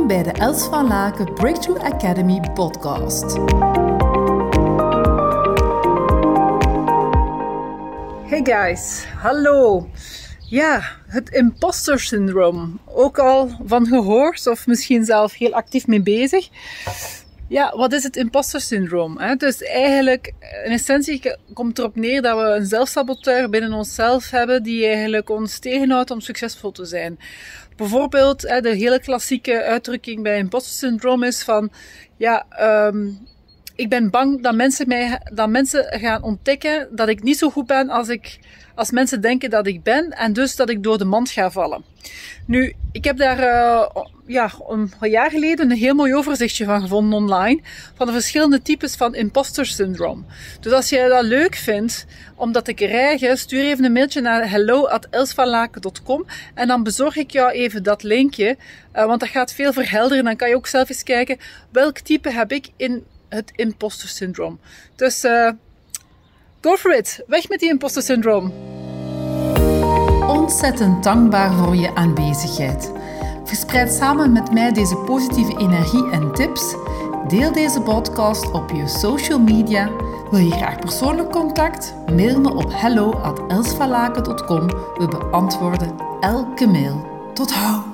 Welkom bij de Els van Laken Breakthrough Academy podcast. Hey guys, hallo. Ja, het imposter syndroom. Ook al van gehoord of misschien zelf heel actief mee bezig. Ja, wat is het imposter syndroom? Hè? Dus eigenlijk, in essentie komt erop neer dat we een zelfsaboteur binnen onszelf hebben die eigenlijk ons tegenhoudt om succesvol te zijn. Bijvoorbeeld, de hele klassieke uitdrukking bij imposter syndroom is van, ja, um, ik ben bang dat mensen, mij, dat mensen gaan ontdekken dat ik niet zo goed ben als, ik, als mensen denken dat ik ben en dus dat ik door de mand ga vallen. Nu, ik heb daar uh, ja, een jaar geleden een heel mooi overzichtje van gevonden online van de verschillende types van imposter syndroom. Dus als jij dat leuk vindt om dat te krijgen, stuur even een mailtje naar hello@elsvanlaken.com en dan bezorg ik jou even dat linkje, uh, want dat gaat veel verhelderen. Dan kan je ook zelf eens kijken welk type heb ik in het imposter syndroom. Dus uh, go for it. Weg met die imposter syndroom. Ontzettend dankbaar voor je aanwezigheid. Verspreid samen met mij deze positieve energie en tips. Deel deze podcast op je social media. Wil je graag persoonlijk contact? Mail me op hello@elsvalaken.com. We beantwoorden elke mail. Tot hou!